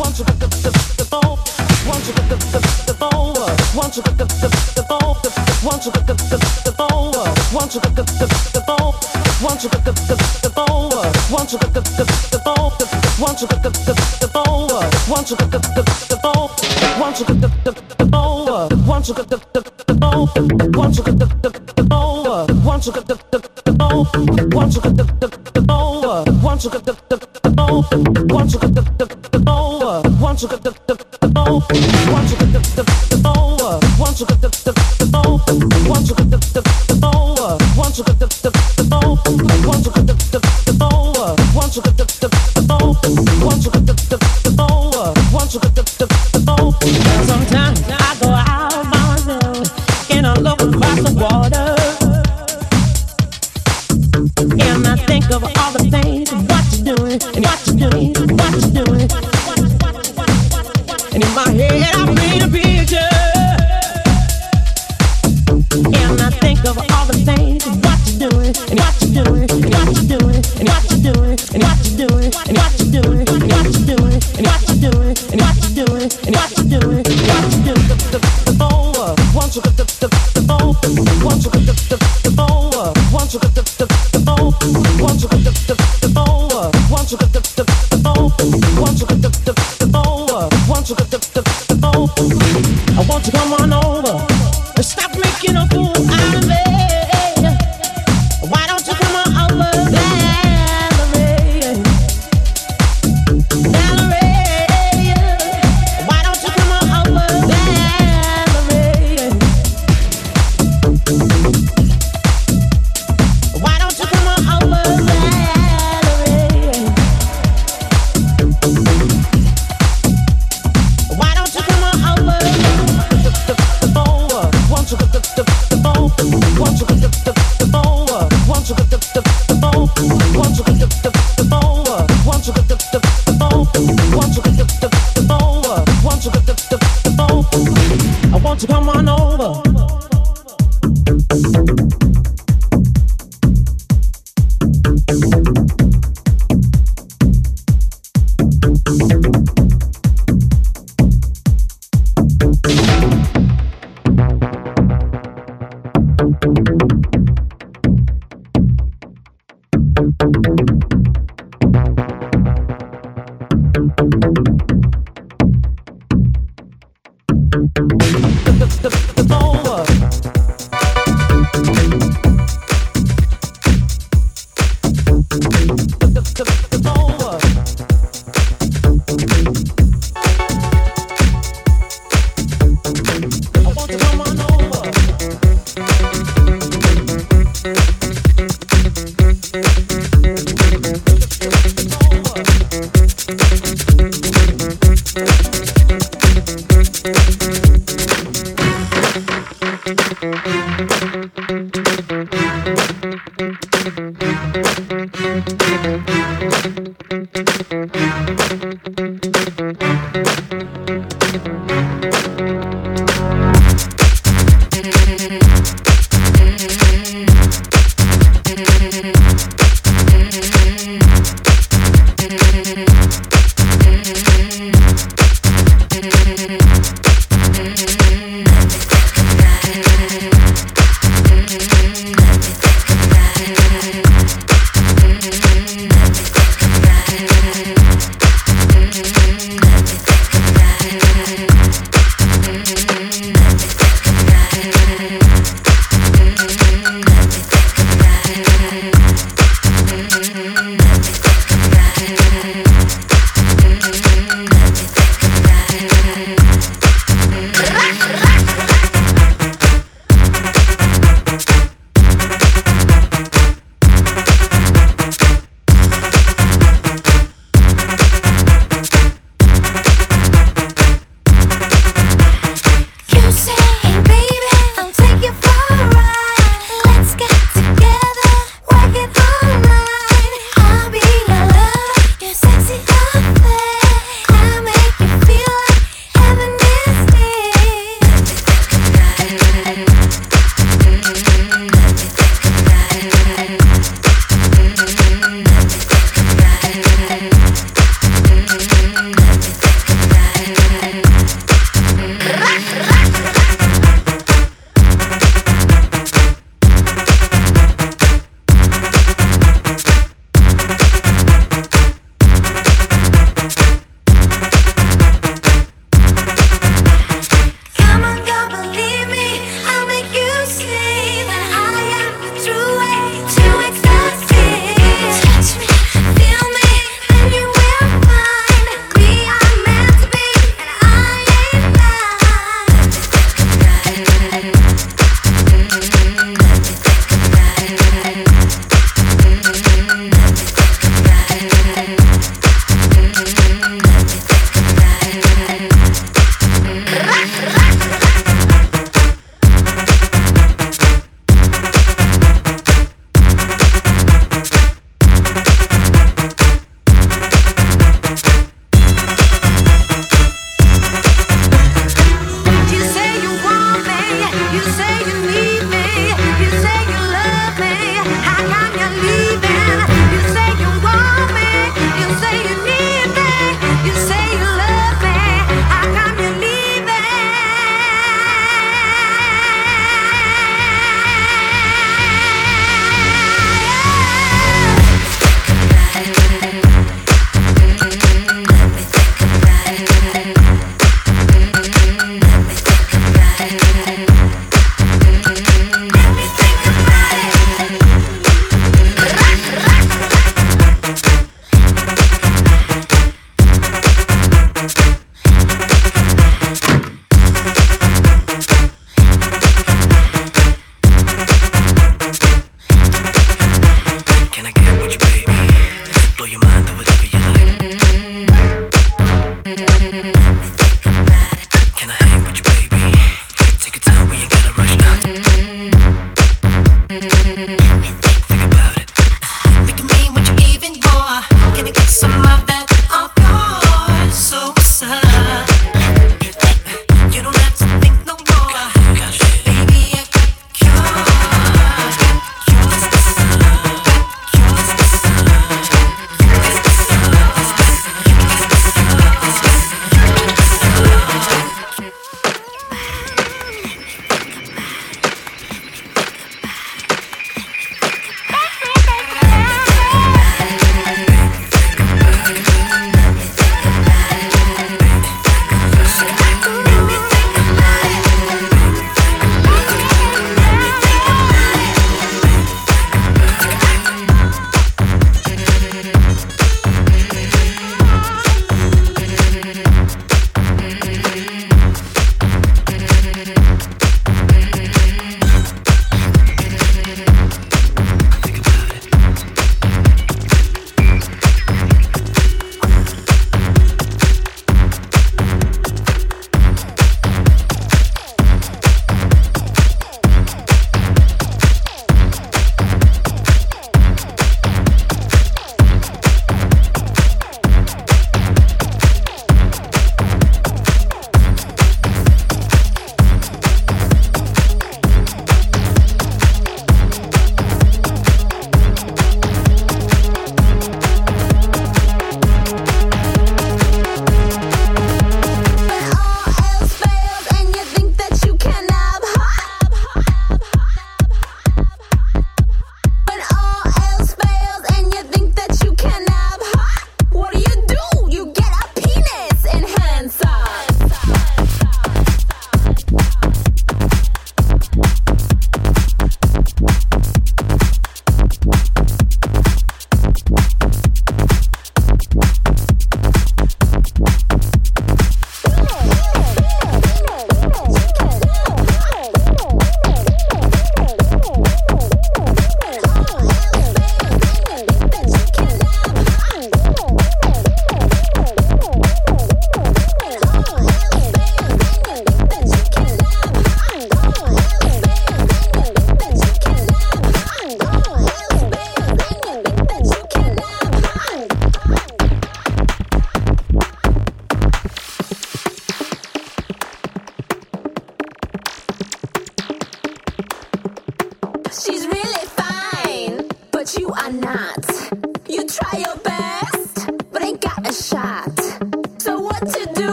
Once you got the the the phone, once you got the the the phone once you get the the the Sometimes I want to come on over and stop making a fool out of me. Come on over.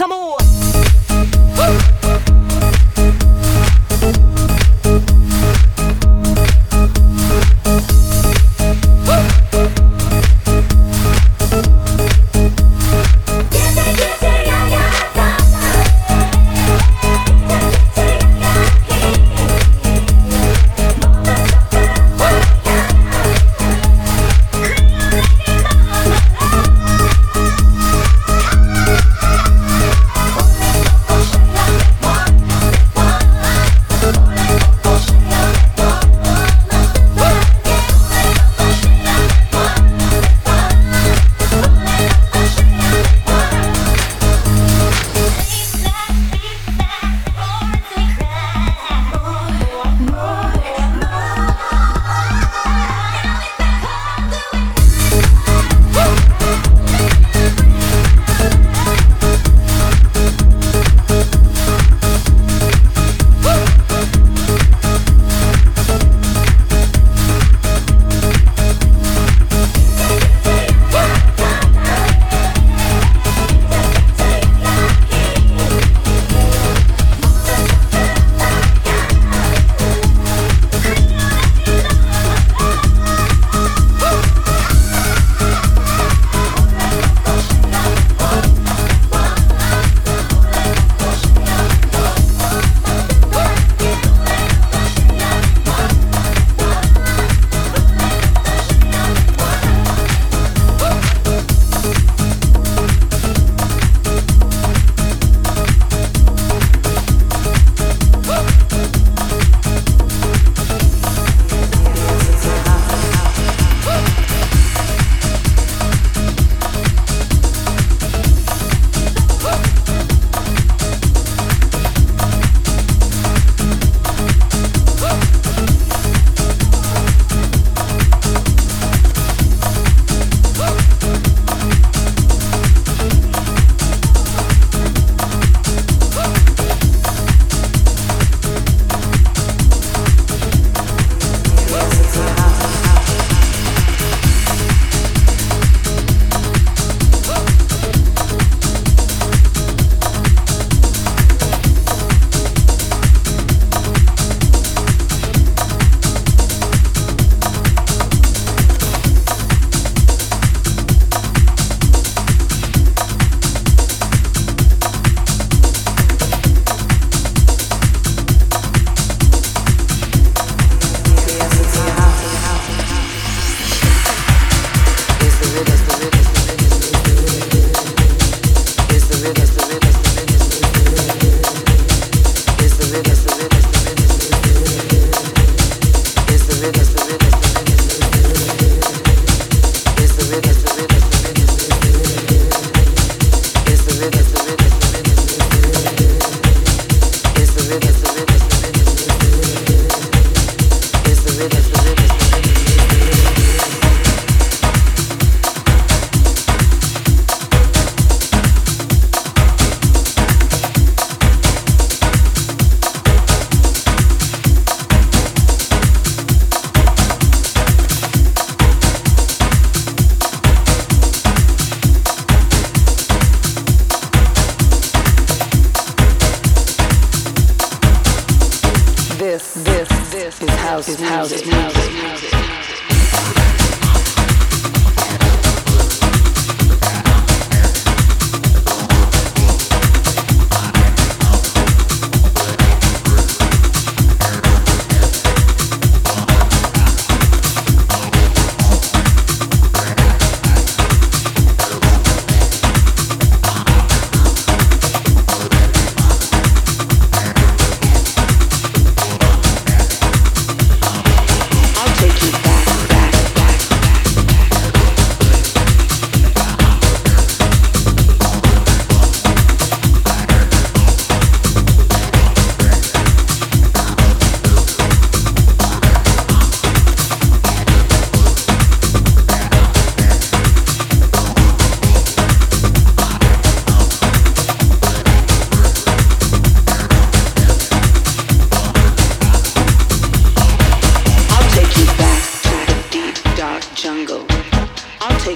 Come on.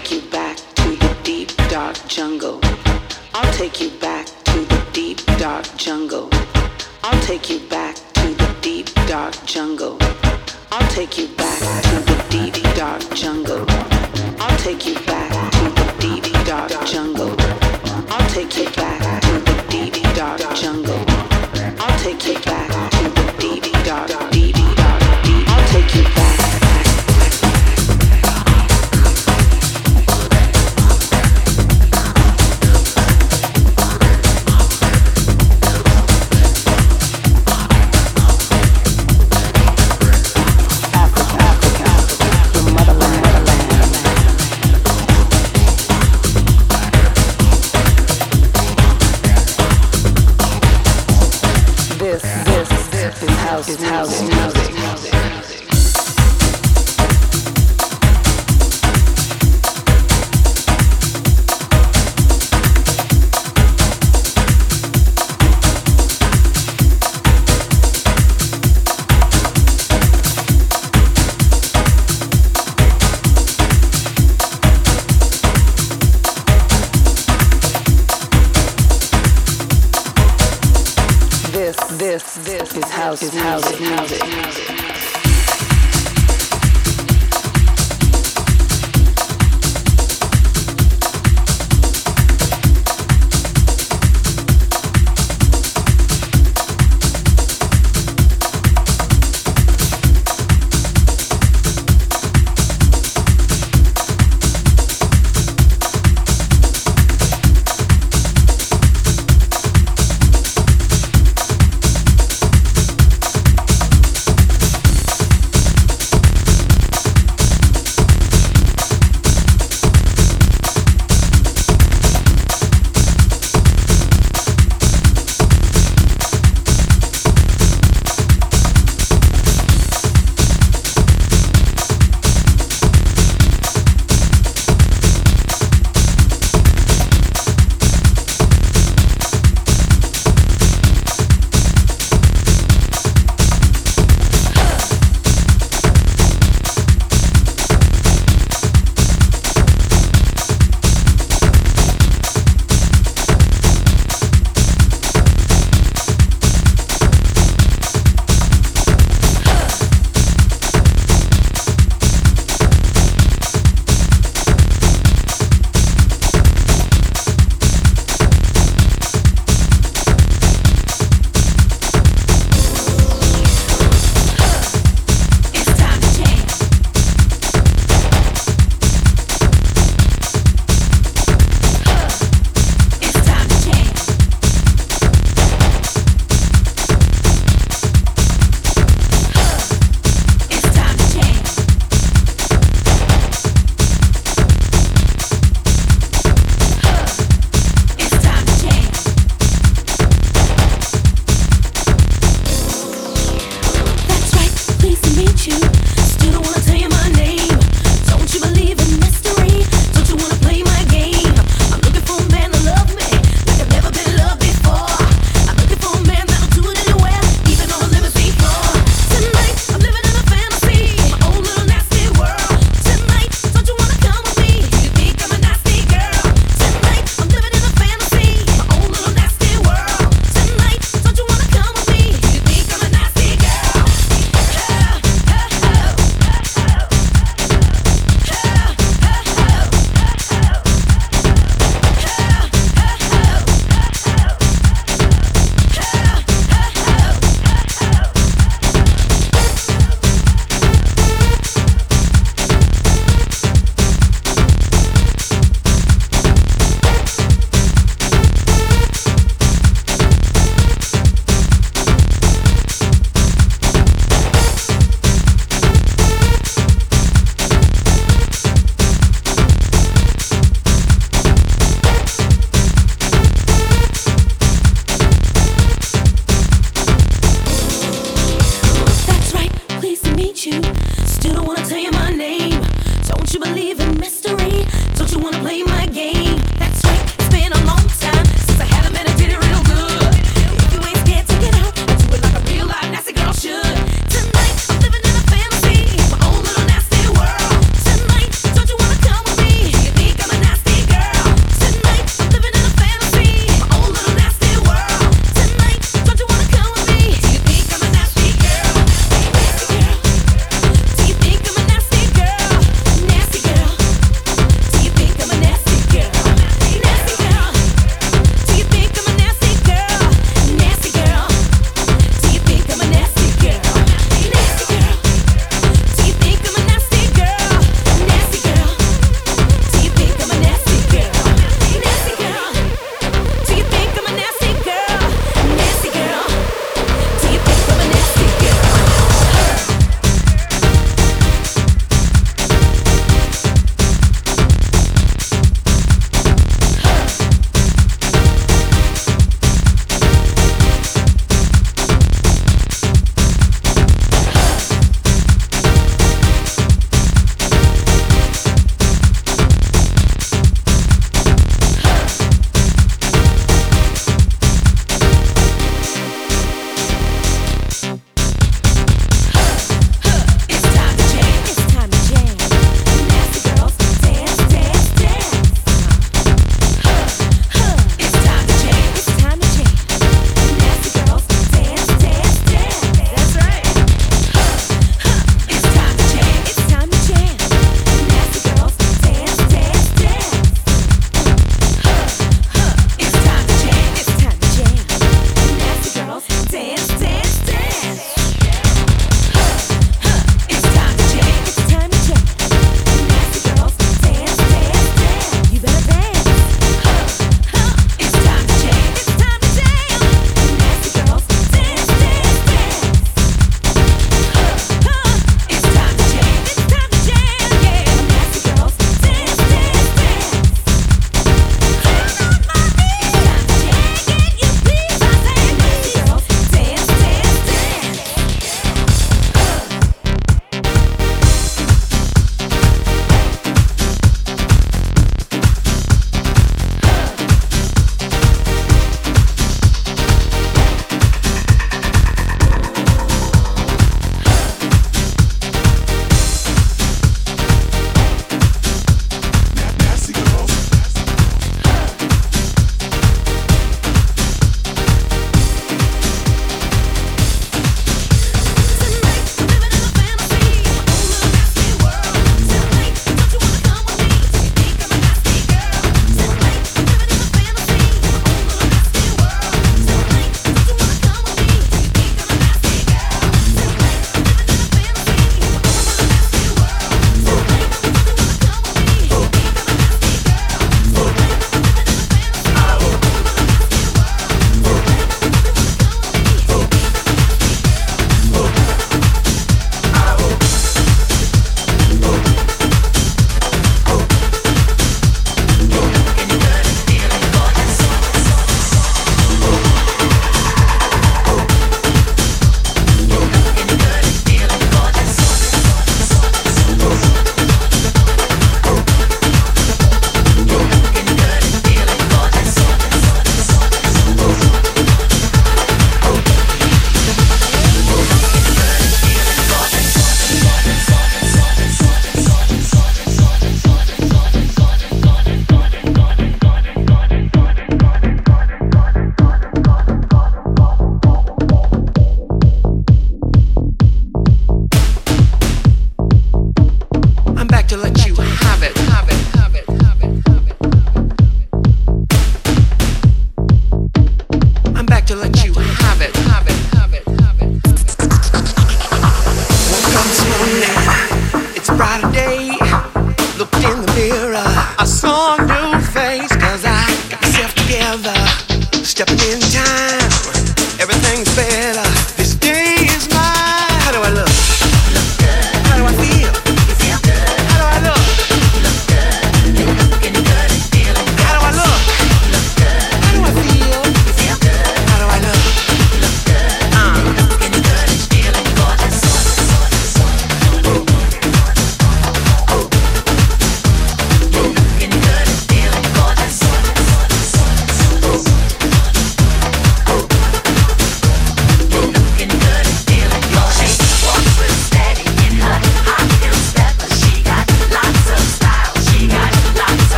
take you back to the deep dark jungle. I'll take you back to the deep dark jungle. I'll take you back to the deep dark jungle. I'll take you back.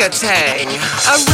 Orangutan. Orangutan.